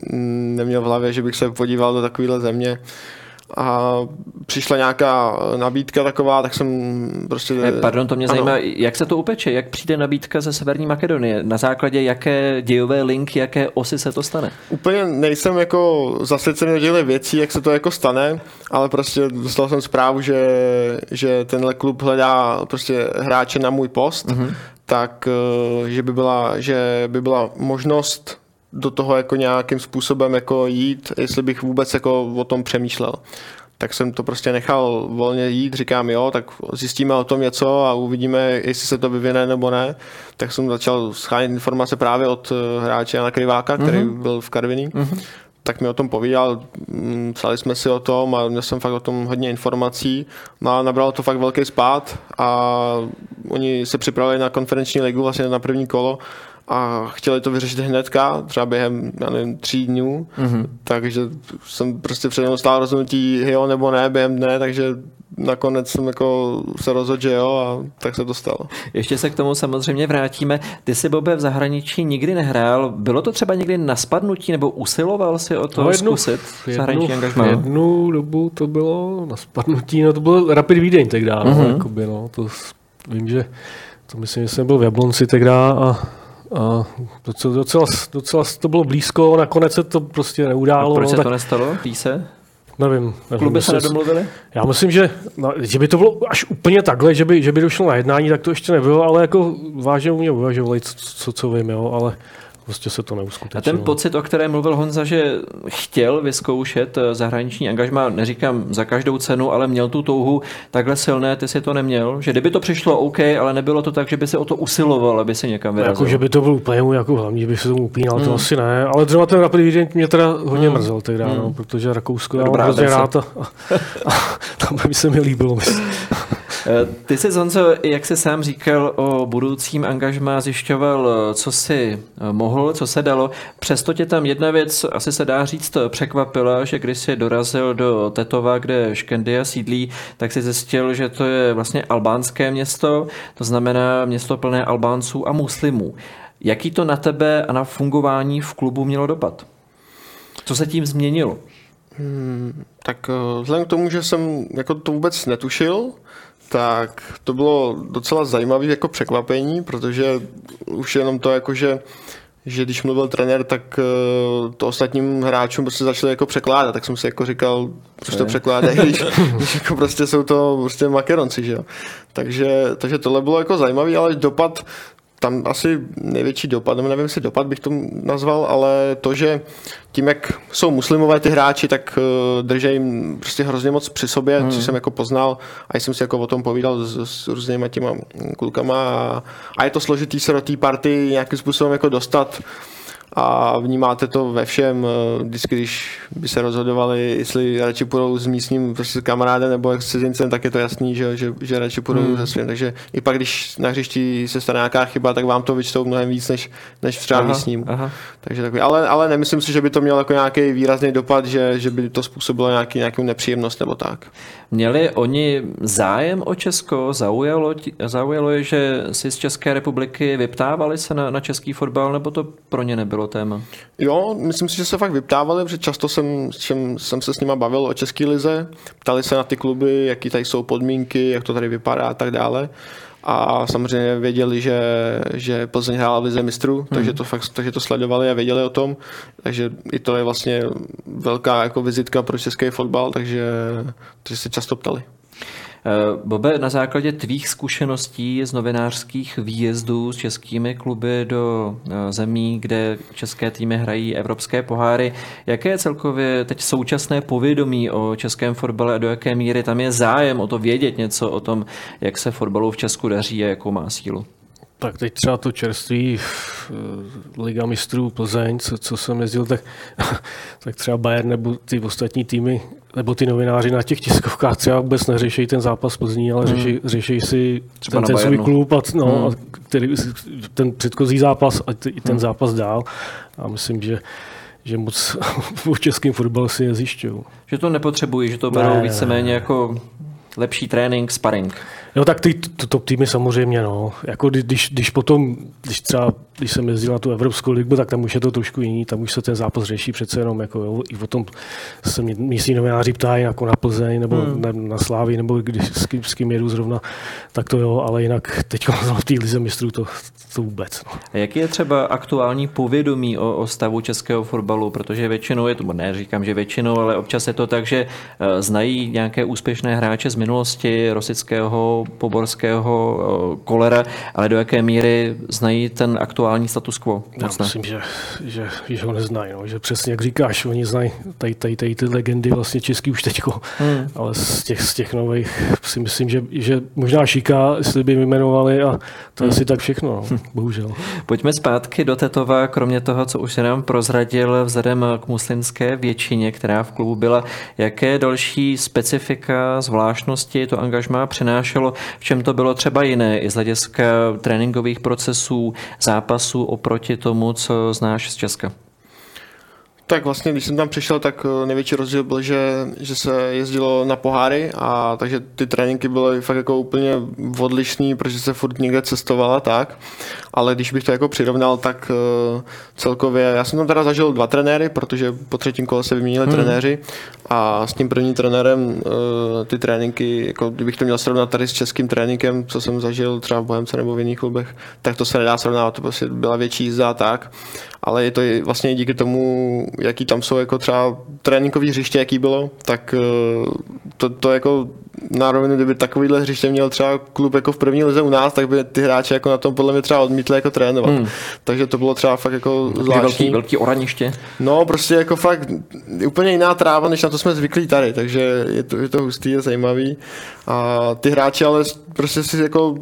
neměl v hlavě, že bych se podíval do takovéhle země a přišla nějaká nabídka taková, tak jsem prostě... Ne, pardon, to mě ano. zajímá, jak se to upeče, jak přijde nabídka ze Severní Makedonie, na základě jaké dějové linky, jaké osy se to stane? Úplně nejsem jako zasvěcený do těchto věcí, jak se to jako stane, ale prostě dostal jsem zprávu, že, že tenhle klub hledá prostě hráče na můj post, mm-hmm. tak eh, že by byla, že by byla možnost do toho jako nějakým způsobem jako jít, jestli bych vůbec jako o tom přemýšlel. Tak jsem to prostě nechal volně jít, říkám jo, tak zjistíme o tom něco a uvidíme, jestli se to vyvine nebo ne. Tak jsem začal schánět informace právě od eh, hráče Jana Kriváka, který mm-hmm. byl v Karviní. Mm-hmm tak mi o tom povídal, mm, psali jsme si o tom a měl jsem fakt o tom hodně informací. No a nabralo to fakt velký spát a oni se připravili na konferenční ligu, vlastně na první kolo a chtěli to vyřešit hnedka, třeba během, já nevím, tří dnů, mm-hmm. takže jsem prostě přede stál rozhodnutí jo nebo ne během dne, takže nakonec jsem jako se rozhodl, že jo a tak se to stalo. Ještě se k tomu samozřejmě vrátíme. Ty jsi Bobe v zahraničí nikdy nehrál. Bylo to třeba někdy na spadnutí nebo usiloval si o to no jednu, zkusit zahraniční angažmá? Jednu dobu to bylo na spadnutí, no to byl Rapid Vídeň tehdy, mm-hmm. no, jakoby, no, to vím, že to myslím, že jsem byl v Jablonci tehdy a a docela, docela, docela to bylo blízko, nakonec se to prostě neudálo. A proč se tak... to nestalo? Ví se? Nevím. nevím Kluby se nedomluvili? Já myslím, že, no, že by to bylo až úplně takhle, že by, že by došlo na jednání, tak to ještě nebylo, ale jako vážně u mě uvažovali, co, co, co vím, jo, ale prostě se to neuskutečnilo. A ten pocit, o kterém mluvil Honza, že chtěl vyzkoušet eh, zahraniční angažma, neříkám za každou cenu, ale měl tu touhu takhle silné, ty si to neměl? Že kdyby to přišlo OK, ale nebylo to tak, že by se o to usiloval, aby se někam vyrazil? Jako, že by to byl úplně můj jako hlavní, že by se tomu upínal, hmm. to asi ne. Ale třeba ten Rapid Vision mě teda hodně hmm. mrzel tehdy, no, hmm. no, protože Rakousko já mám hrozně rád a, a, a, tam by se mi líbilo. Ty jsi, Zonzo, jak jsi sám říkal o budoucím angažmá, zjišťoval, co si mohl, co se dalo. Přesto tě tam jedna věc, asi se dá říct, překvapila, že když jsi dorazil do Tetova, kde Škendia sídlí, tak si zjistil, že to je vlastně albánské město, to znamená město plné Albánců a muslimů. Jaký to na tebe a na fungování v klubu mělo dopad? Co se tím změnilo? Hmm, tak eh, vzhledem k tomu, že jsem jako to vůbec netušil, tak to bylo docela zajímavé jako překvapení, protože už jenom to jako, že že když mluvil trenér, tak uh, to ostatním hráčům prostě začali jako překládat, tak jsem si jako říkal, proč to překládají, když, když jako prostě jsou to prostě makeronci, že jo. Takže, takže tohle bylo jako zajímavé, ale dopad tam asi největší dopad, nebo nevím, jestli dopad bych to nazval, ale to, že tím, jak jsou muslimové ty hráči, tak uh, drží prostě hrozně moc při sobě, hmm. což jsem jako poznal. A jsem si jako o tom povídal s, s různýma těma klukama. A, a je to složitý se do té party nějakým způsobem jako dostat a vnímáte to ve všem, eh, vždycky, když by se rozhodovali, jestli radši půjdou s místním prostě kamarádem nebo s cizincem, tak je to jasný, že, že, že radši půjdou hmm. se svým. Takže i pak, když na hřišti se stane nějaká chyba, tak vám to vyčtou mnohem víc, než, než třeba aha, místním. Aha. Takže takový, ale, ale nemyslím si, že by to mělo jako nějaký výrazný dopad, že, že by to způsobilo nějaký, nějakou nepříjemnost nebo tak. Měli oni zájem o Česko? Zaujalo, zaujalo je, že si z České republiky vyptávali se na, na český fotbal, nebo to pro ně nebylo téma? Jo, myslím si, že se fakt vyptávali, protože často jsem, jsem, jsem se s nima bavil o české lize, ptali se na ty kluby, jaký tady jsou podmínky, jak to tady vypadá a tak dále a samozřejmě věděli, že, že Plzeň hrála v lize mistrů, hmm. takže, to fakt, takže to sledovali a věděli o tom, takže i to je vlastně velká jako vizitka pro český fotbal, takže, takže se často ptali. Eh, Bobe, na základě tvých zkušeností z novinářských výjezdů s českými kluby do eh, zemí, kde české týmy hrají evropské poháry, jaké je celkově teď současné povědomí o českém fotbale a do jaké míry tam je zájem o to vědět něco o tom, jak se fotbalu v Česku daří a jakou má sílu? Tak teď třeba to čerství eh, Liga mistrů Plzeň, co, co jsem jezdil, tak, tak třeba Bayern nebo ty ostatní týmy, nebo ty novináři na těch tiskovkách třeba vůbec neřeší ten zápas Plzní, ale hmm. řeší, řeší si třeba ten, ten svůj klub a, no, hmm. a který, ten předchozí zápas a ten hmm. zápas dál. A myslím, že že moc v českém fotbale si nezjišťují. Že to nepotřebují, že to berou ne, víceméně jako lepší trénink, sparring. Jo, tak ty top týmy samozřejmě, no. Jako když, když potom, když třeba, když jsem jezdil na tu Evropskou ligu, tak tam už je to trošku jiný, tam už se ten zápas řeší přece jenom, jako jo, i o tom se mě místní novináři ptají, jako na Plzeň, nebo hmm. na, na Slávy, nebo když s kým, s kým jedu zrovna, tak to jo, ale jinak teď v té lize mistrů to, vůbec. No. A jaký je třeba aktuální povědomí o, o stavu českého fotbalu, protože většinou je to, ne říkám, že většinou, ale občas je to tak, že uh, znají nějaké úspěšné hráče z minulosti, Rosického, Poborského, eh, Kolera, ale do jaké míry znají ten aktuální status quo? Já ne. myslím, že, že, že ho neznají. No. Že přesně jak říkáš, oni znají tady, tady, tady ty legendy vlastně český už teďko, hmm. ale z těch, z těch nových si myslím, že, že možná Šíka, jestli by jmenovali a to je hmm. asi tak všechno, no. Bohužel. Pojďme zpátky do Tetova, kromě toho, co už se nám prozradil vzhledem k muslimské většině, která v klubu byla, jaké další specifika, zvláštnosti to angažmá přinášelo v čem to bylo třeba jiné i z hlediska tréninkových procesů, zápasů oproti tomu, co znáš z Česka? Tak vlastně, když jsem tam přišel, tak eh, největší rozdíl byl, že, že se jezdilo na poháry a takže ty tréninky byly fakt jako úplně odlišný, protože se furt někde cestovala tak, ale když bych to jako přirovnal, tak uh, celkově, já jsem tam teda zažil dva trenéry, protože po třetím kole se vyměnili hmm. trenéři a s tím prvním trenérem uh, ty tréninky, jako kdybych to měl srovnat tady s českým tréninkem, co jsem zažil třeba v Bohemce nebo v jiných klubech, tak to se nedá srovnávat, to prostě byla větší jízda a tak, ale je to vlastně díky tomu, jaký tam jsou jako třeba tréninkový hřiště, jaký bylo, tak uh, to, to jako na rovinu, kdyby takovýhle hřiště měl třeba klub jako v první lize u nás, tak by ty hráči jako na tom podle mě třeba odmítli jako trénovat. Hmm. Takže to bylo třeba fakt jako zvláštní. Velký, velký oraniště. No, prostě jako fakt úplně jiná tráva, než na to jsme zvyklí tady, takže je to, je to hustý, je zajímavý. A ty hráči ale prostě si jako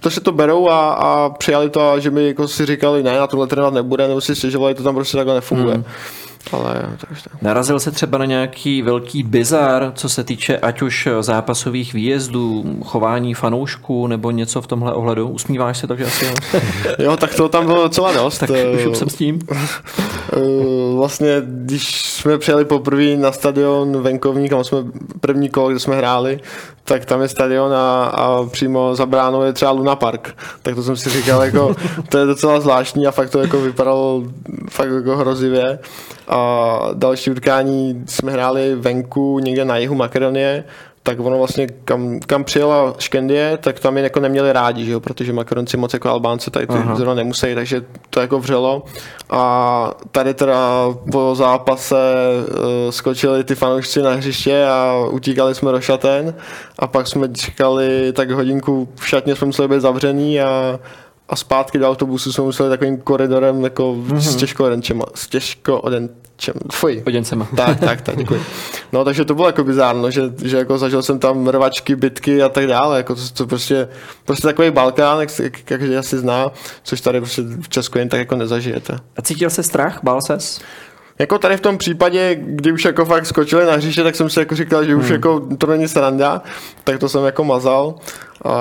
to si to berou a, a přijali to, a že mi jako si říkali, ne, na tohle trénovat nebude, nebo si stěžovali, to tam prostě takhle nefunguje. Hmm. Ale takže tak. Narazil se třeba na nějaký velký bizar, co se týče ať už zápasových výjezdů, chování fanoušků nebo něco v tomhle ohledu? Usmíváš se takže asi jo? Jo, tak to tam bylo docela dost. tak Eh, už jsem s tím. Eh, Vlastně, když jsme přijeli poprvé na stadion venkovní, kam jsme první kolo, kde jsme hráli, tak tam je stadion a, a přímo za bránou je třeba Luna Park. Tak to jsem si říkal, jako, to je docela zvláštní a fakt to jako vypadalo fakt jako hrozivě. A další utkání jsme hráli venku někde na jihu Makedonie, tak ono vlastně, kam, kam přijela Škendie, tak tam je jako neměli rádi, že jo? protože Makaronci moc jako Albánce tady ty zrovna nemusí, takže to jako vřelo. A tady teda po zápase uh, skočili ty fanoušci na hřiště a utíkali jsme do šaten a pak jsme čekali tak hodinku v šatně jsme museli být zavřený a zpátky do autobusu jsme museli takovým koridorem jako mm-hmm. s těžkoodenčema, s těžkoodenčem, fuj, Oděncema. tak, tak, tak, děkuji. No, takže to bylo jako bizárno, že, že jako zažil jsem tam rvačky, bitky a tak dále, jako to, to prostě, prostě takový Balkán, jak, jak každý asi zná, což tady prostě v Česku jen tak jako nezažijete. A cítil se strach? Bál ses? Jako tady v tom případě, kdy už jako fakt skočili na hřiště, tak jsem si jako říkal, že už Hmm. jako to není sranda, tak to jsem jako mazal a,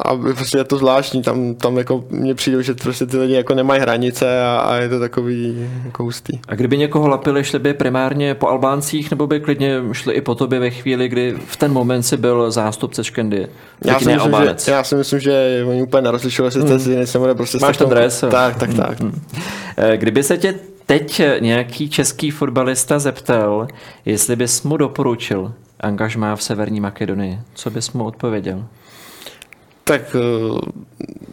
a prostě je to zvláštní, tam, tam jako mně přijde, že prostě ty lidi jako nemají hranice a, a je to takový jako hustý. A kdyby někoho lapili, šli by primárně po Albáncích, nebo by klidně šli i po tobě ve chvíli, kdy v ten moment si byl zástupce Škendy? Já si, myslím, že, já si myslím, že oni úplně nerozlišovali, jestli jste si prostě... Hmm. Máš ten dres. Tak, tak, tak. Eh, Kdyby se tě teď nějaký český fotbalista zeptal, jestli bys mu doporučil angažmá v Severní Makedonii, co bys mu odpověděl? Tak eh,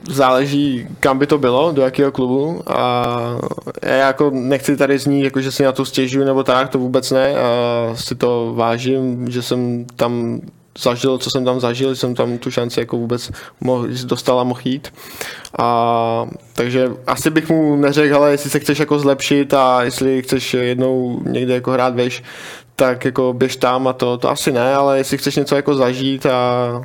záleží, kam by to bylo, do jakého klubu. A já jako nechci tady znít, jako že si na to stěžuju nebo tak, to vůbec ne. A si to vážím, že jsem tam zažil, co jsem tam zažil, jsem tam tu šanci jako vůbec mohl, dostal a mohl jít. A, takže asi bych mu neřekl, ale jestli se chceš jako zlepšit a jestli chceš jednou někde jako hrát veš, tak jako běž tam a to, to asi ne, ale jestli chceš něco jako zažít a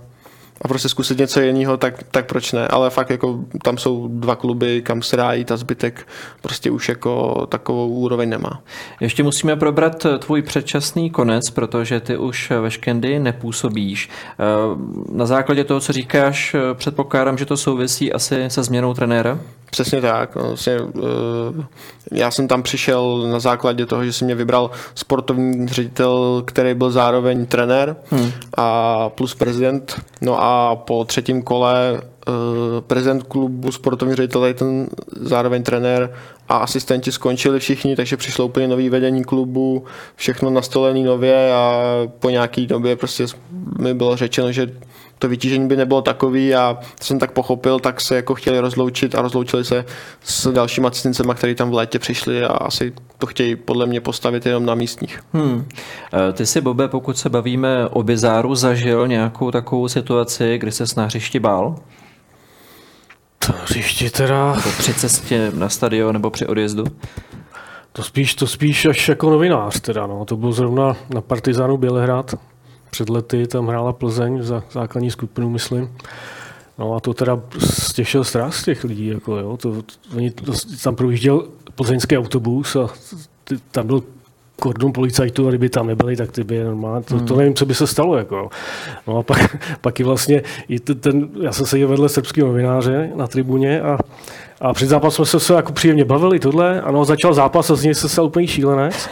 a prostě zkusit něco jiného, tak, tak proč ne, ale fakt jako tam jsou dva kluby, kam se dá jít a zbytek prostě už jako takovou úroveň nemá. Ještě musíme probrat tvůj předčasný konec, protože ty už ve Škendy nepůsobíš. Eh, Na základě toho, co říkáš, eh, předpokládám, že to souvisí asi se změnou trenéra? Přesně tak. Vlastně, eh, já jsem tam přišel na základě toho, že si mě vybral sportovní ředitel, který byl zároveň trenér hmm. a plus prezident. No a po třetím kole eh, prezident klubu, sportovní ředitel, tady ten zároveň trenér a asistenti skončili všichni, takže přišlo úplně nový vedení klubu, všechno nastolený nově a po nějaký době prostě mi bylo řečeno, že to vytížení by nebylo takový a jsem tak pochopil, tak se jako chtěli rozloučit a rozloučili se s dalšíma cizincema, který tam v létě přišli a asi to chtějí podle mě postavit jenom na místních. Hmm. Eh, Ty si, Bobe, pokud se bavíme o bizáru, zažil nějakou takovou situaci, kdy se na hřišti bál? To hřiště teda, Nebo při cestě na stadion nebo při odjezdu? to spíš, to spíš až jako novinář teda, no. To byl zrovna na Partizánu Bělehrad. Před lety tam hrála Plzeň za základní skupinu, myslím. No a to teda stěšil strach z těch lidí, jako jo. To, to, oni, to, tam projížděl plzeňský autobus a ty, tam byl kordon policajtů a kdyby tam nebyli, tak ty by je normálně, to, to nevím, co by se stalo. Jako. jo. No a pak, pak i vlastně, i ten, ten, já jsem seděl vedle srbského novináře na tribuně a, a před zápasem jsme se jako příjemně bavili tohle, ano, začal zápas a z něj se stal úplný šílenec.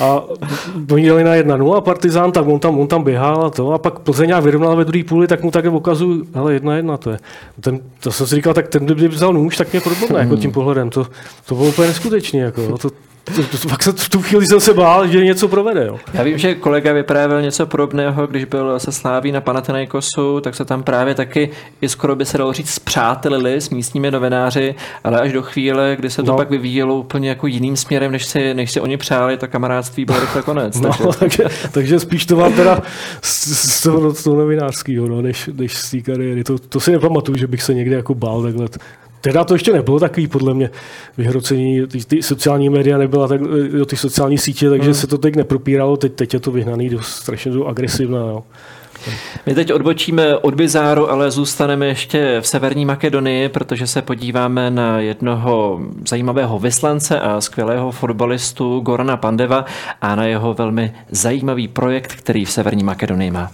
A oni jeli na 1-0 a Partizán, tak on tam, on tam běhal a to. A pak Plzeň nějak vyrovnal ve druhé půli, tak mu takhle ukazuju, hele, jedna jedna to je. Ten, to jsem si říkal, tak ten, kdyby vzal nůž, tak mě probodne, jako tím pohledem. To, to bylo úplně neskutečné. Jako, to, to, to, to, fakt se, v tu chvíli jsem se bál, že něco provede. Jo. Já vím, že kolega vyprávěl něco podobného, když byl se Sláví na Panathinaikosu, tak se tam právě taky i skoro by se dalo říct zpřátelili s místními novináři, ale až do chvíle, kdy se to No. pak vyvíjelo úplně jako jiným směrem, než si, než si oni přáli, tak kamarádství bylo rychle konec. No, takže- takže, takže, spíš to mám teda z, z toho, z toho novinářského, no, než, než z té kariéry. To, to si nepamatuju, že bych se někdy jako bál takhle. Teda to ještě nebylo takový, podle mě, vyhrocení, ty, ty sociální média nebyla tak, do ty sociální sítě, takže hmm. se to teď nepropíralo, teď, teď je to vyhnaný do strašně do agresivná. Jo. My teď odbočíme od Bizáru, ale zůstaneme ještě v Severní Makedonii, protože se podíváme na jednoho zajímavého vyslance a skvělého fotbalistu Gorana Pandeva a na jeho velmi zajímavý projekt, který v Severní Makedonii má.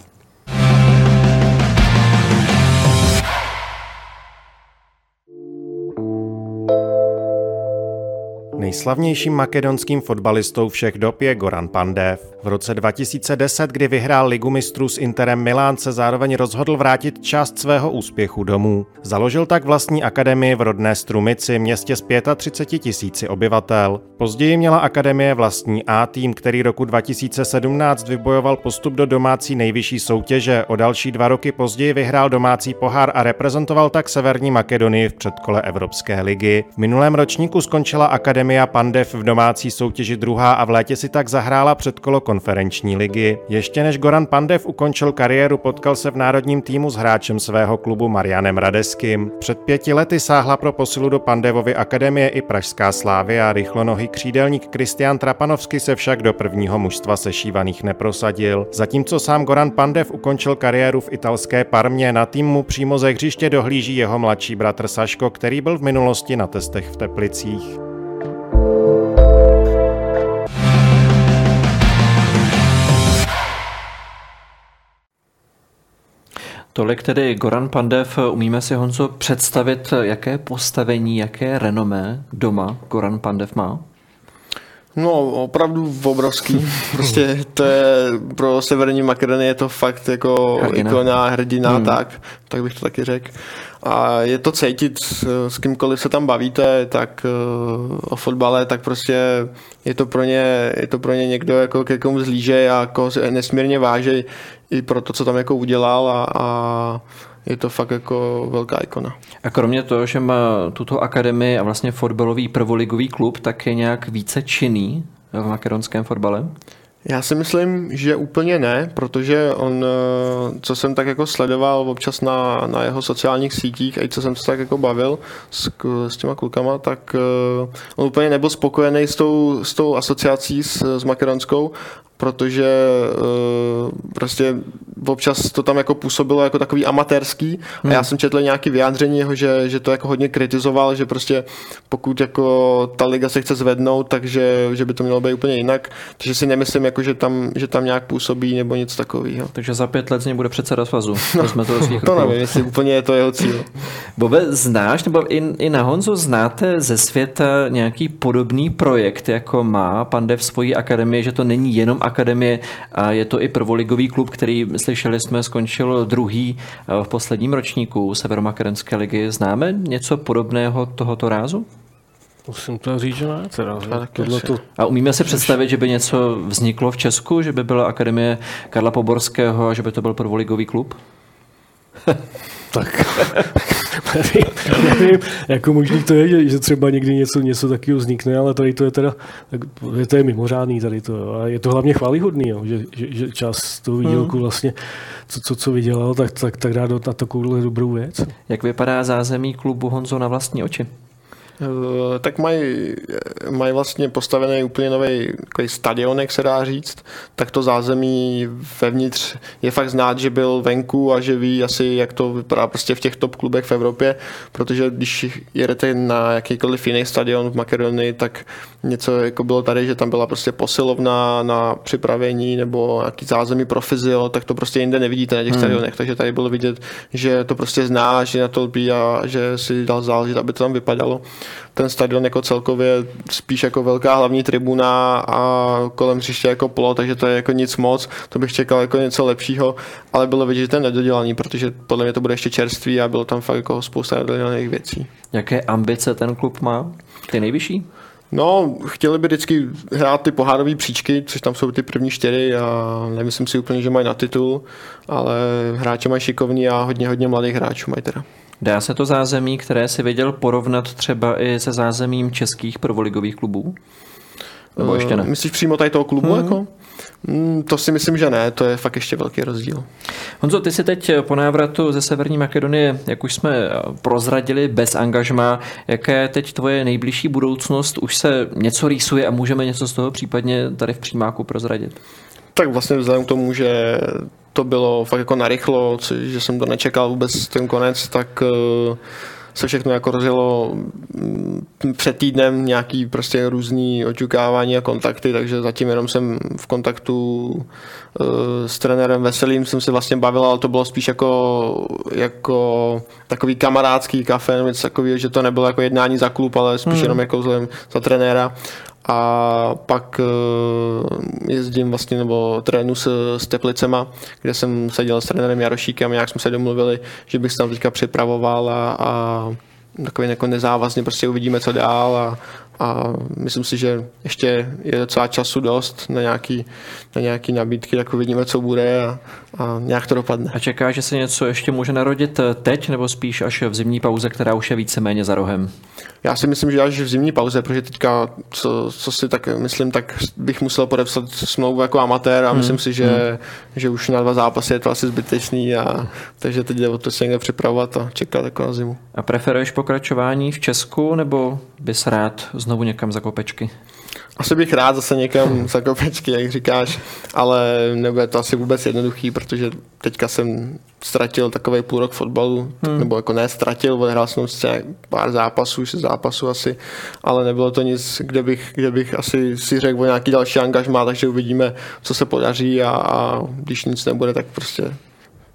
Nejslavnějším makedonským fotbalistou všech dob je Goran Pandev. V roce 2010, kdy vyhrál ligu mistrů s Interem Milán, se zároveň rozhodl vrátit část svého úspěchu domů. Založil tak vlastní akademii v rodné Strumici, městě s 35 tisíci obyvatel. Později měla akademie vlastní A tým, který roku 2017 vybojoval postup do domácí nejvyšší soutěže. O další dva roky později vyhrál domácí pohár a reprezentoval tak Severní Makedonii v předkole Evropské ligy. V minulém ročníku skončila akademia Pandev v domácí soutěži druhá a v létě si tak zahrála předkolo konferenční ligy. Ještě než Goran Pandev ukončil kariéru, potkal se v národním týmu s hráčem svého klubu Marianem Radeským. Před pěti lety sáhla pro posilu do Pandevovy akademie i Pražská Slávia. Rychlonohý křídelník Kristian Trapanovsky se však do prvního mužstva sešívaných neprosadil. Zatímco sám Goran Pandev ukončil kariéru v italské Parmě, na týmu přímo ze hřiště dohlíží jeho mladší bratr Saško, který byl v minulosti na testech v Teplicích. Tolik tedy Goran Pandev. Umíme si Honzo představit, jaké postavení, jaké renomé doma Goran Pandev má? No, opravdu obrovský. Prostě to je pro Severní Makedonii je to fakt jako hrdina. ikona, hrdina, hmm. tak, tak bych to taky řekl. A je to cítit, s kýmkoliv se tam bavíte, tak eh, o fotbale, tak prostě je to pro ně, je to pro ně někdo, jako ke komu zlíže a koho nesmírně váží i pro to, co tam jako udělal a, a je to fakt jako velká ikona. A kromě toho, že má tuto akademii a vlastně fotbalový prvoligový klub, tak je nějak více činný v makedonském fotbale? Já si myslím, že úplně ne, protože on, eh, co jsem tak jako sledoval občas na, na jeho sociálních sítích a i co jsem se tak jako bavil s, s těma klukama, tak eh, on úplně nebyl spokojený s tou, s tou asociací s, s makedonskou protože uh, prostě občas to tam jako působilo jako takový amatérský a já hmm. jsem četl nějaký vyjádření jeho, že, že to jako hodně kritizoval, že prostě pokud jako ta liga se chce zvednout, takže že by to mělo být úplně jinak, takže si nemyslím, jako, že, tam, že tam nějak působí nebo nic takového. Takže za pět let z něj bude předseda svazu. No, jsme to, to nevím, jestli úplně je to jeho cíl. Bobe, znáš, nebo i, i na Honzu znáte ze světa nějaký podobný projekt, jako má Pandev svoji akademii, že to není jenom akademie a je to i prvoligový klub, který, slyšeli jsme, skončil druhý eh, v posledním ročníku Severomakedonské ligy. Známe něco podobného tohoto rázu? Musím to říct, že ne. Teda, to... A umíme si představit, že by něco vzniklo v Česku, že by byla akademie Karla Poborského a že by to byl prvoligový klub? tak nevím, nevím, jako možný to je, že, že třeba někdy něco, něco takového vznikne, ale tady to je teda, tak, to je mimořádný tady to, jo. a je to hlavně chválihodný, jo, že, že, že čas toho výdělku hmm. vlastně, co, co, co vydělal, tak, tak, tak dá na takovouhle dobrou věc. Jak vypadá zázemí klubu Honzo na vlastní oči? Eh, tak mají, mají vlastně postavený úplně nový stadion, jak se dá říct, tak to zázemí vevnitř je fakt znát, že byl venku a že ví asi, jak to vypadá prostě v těch top klubech v Evropě, protože když jedete na jakýkoliv jiný stadion v Makedonii, tak něco jako bylo tady, že tam byla prostě posilovna na připravení nebo nějaký zázemí pro fyzio, tak to prostě jinde nevidíte na těch hmm. stadionech, takže tady bylo vidět, že to prostě zná, že na to lpí a že si dal záležet, aby to tam vypadalo ten stadion jako celkově spíš jako velká hlavní tribuna a kolem hřiště jako polo, takže to je jako nic moc, to bych čekal jako něco lepšího, ale bylo vidět, že to je nedodělaný, protože podle mě to bude ještě čerství a bylo tam fakt jako spousta nedodělaných věcí. Jaké ambice ten klub má? Ty nejvyšší? No, chtěli by vždycky hrát ty pohárové příčky, což tam jsou ty první čtyři a nemyslím si úplně, že mají na titul, ale hráče mají šikovní a hodně, hodně mladých hráčů mají teda. Dá se to zázemí, které si viděl porovnat třeba i se zázemím českých prvoligových klubů? Nebo ještě ne? Myslíš přímo tady toho klubu? Hmm. Jako? Mm, to si myslím, že ne, to je fakt ještě velký rozdíl. Honzo, ty si teď po návratu ze Severní Makedonie, jak už jsme prozradili, bez angažma, jaká je teď tvoje nejbližší budoucnost? Už se něco rýsuje a můžeme něco z toho případně tady v přímáku prozradit? Tak vlastně vzhledem k tomu, že to bylo fakt jako narychlo, což, že jsem to nečekal vůbec ten konec, tak uh, se všechno jako rozjelo mm, před týdnem nějaký prostě různý očukávání a kontakty, takže zatím jenom jsem v kontaktu uh, s trenérem Veselým jsem se vlastně bavil, ale to bylo spíš jako, jako takový kamarádský kafe, nebo něco takového, že to nebylo jako jednání za klub, ale spíš hmm. jenom jako za trenéra a pak eh, jezdím vlastně nebo trénu s, s Teplicema, kde jsem seděl s trenérem Jarošíkem nějak jsme se domluvili, že bych se tam teďka připravoval a, a takový jako nezávazně prostě uvidíme, co dál a, a myslím si, že ještě je docela času dost na nějaký, na nějaký nabídky, tak uvidíme, co bude a, a nějak to dopadne. A čeká, že se něco ještě může narodit teď, nebo spíš až v zimní pauze, která už je víceméně za rohem? Já si myslím, že až v zimní pauze, protože teďka, co, co si tak myslím, tak bych musel podepsat smlouvu jako amatér a hmm. myslím si, že, hmm. že už na dva zápasy je to asi zbytečný a takže teď jde o to se někde připravovat a čekat jako na zimu. A preferuješ pokračování v Česku nebo bys rád znovu někam za kopečky? Asi bych rád zase někam za kopečky, jak říkáš, ale nebude to asi vůbec jednoduchý, protože teďka jsem ztratil takový půl rok fotbalu, hmm. nebo jako ne ztratil, odehrál jsem se pár zápasů, šest zápasů asi, ale nebylo to nic, kde bych, kde bych asi si řekl o nějaký další angažmá, takže uvidíme, co se podaří a, a když nic nebude, tak prostě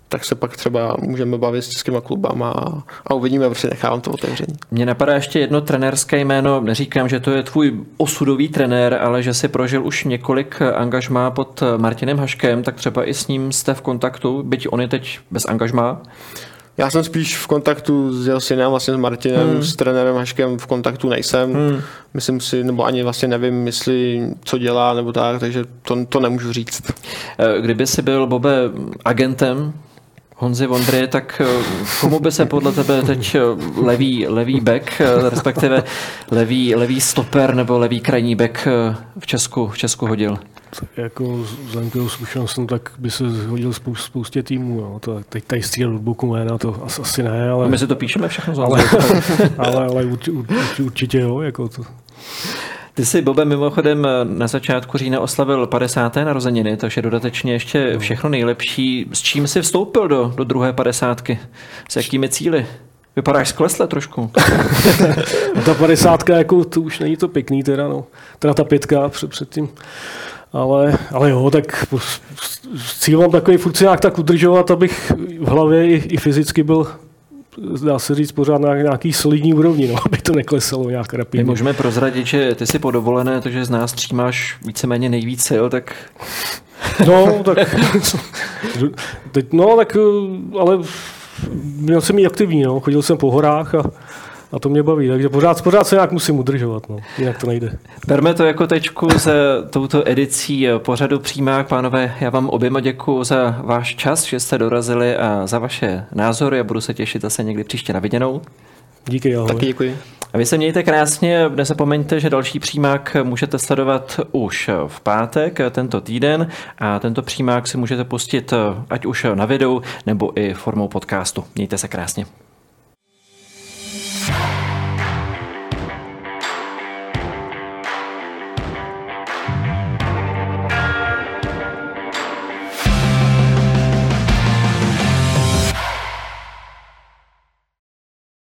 tak se pak třeba můžeme bavit s českýma klubama a, a uvidíme, prostě nechávám to otevření. Mně napadá ještě jedno trenérské jméno, neříkám, že to je tvůj osudový trenér, ale že si prožil už několik angažmá pod Martinem Haškem, tak třeba i s ním jste v kontaktu, byť on je teď bez angažmá. Já jsem spíš v kontaktu s jeho synem, vlastně s Martinem, hmm. s trenérem Haškem v kontaktu nejsem. Hmm. Myslím si, nebo ani vlastně nevím, jestli co dělá nebo tak, takže to, to nemůžu říct. Kdyby si byl, Bobe, agentem Honzi Vondry, tak eh, komu by se podle tebe teď eh, levý, levý back, eh, respektive levý, levý stoper nebo levý krajní back v Česku, v Česku hodil? Tak jako vzhledem k jeho zkušenostem, tak by se hodil spoust, spoustě týmů. Jo. To, teď tady střílet od boku jména, to asi, asi ne, ale... My si to píšeme všechno ale, ale, ale určitě, určitě jo. Jako to. Ty jsi, Bobe, mimochodem na začátku října oslavil 50. narozeniny, takže dodatečně ještě no. všechno nejlepší. S čím jsi vstoupil do, do druhé padesátky? S jakými cíly? Vypadáš sklesle trošku. ta padesátka, jako, to už není to pěkný teda, no. Teda ta pětka před, předtím. Ale, ale jo, tak cíl mám takový furt nějak tak udržovat, abych v hlavě i, i fyzicky byl dá se říct, pořád na nějaký solidní úrovni, no, aby to neklesalo nějak rapidně. My můžeme prozradit, že ty si podovolené, takže z nás tří máš víceméně nejvíc sil, tak... No, tak... teď, no, tak, ale měl jsem mít aktivní, no. chodil jsem po horách a a to mě baví, takže pořád, pořád se nějak musím udržovat, no. jinak to nejde. Berme to jako tečku se touto edicí pořadu Přímák. Pánové, já vám oběma děkuji za váš čas, že jste dorazili a za vaše názory a budu se těšit zase někdy příště na viděnou. Díky, ahoj. Taky děkuji. A vy se mějte krásně, nezapomeňte, že další přímák můžete sledovat už v pátek tento týden a tento přímák si můžete pustit ať už na videu nebo i formou podcastu. Mějte se krásně.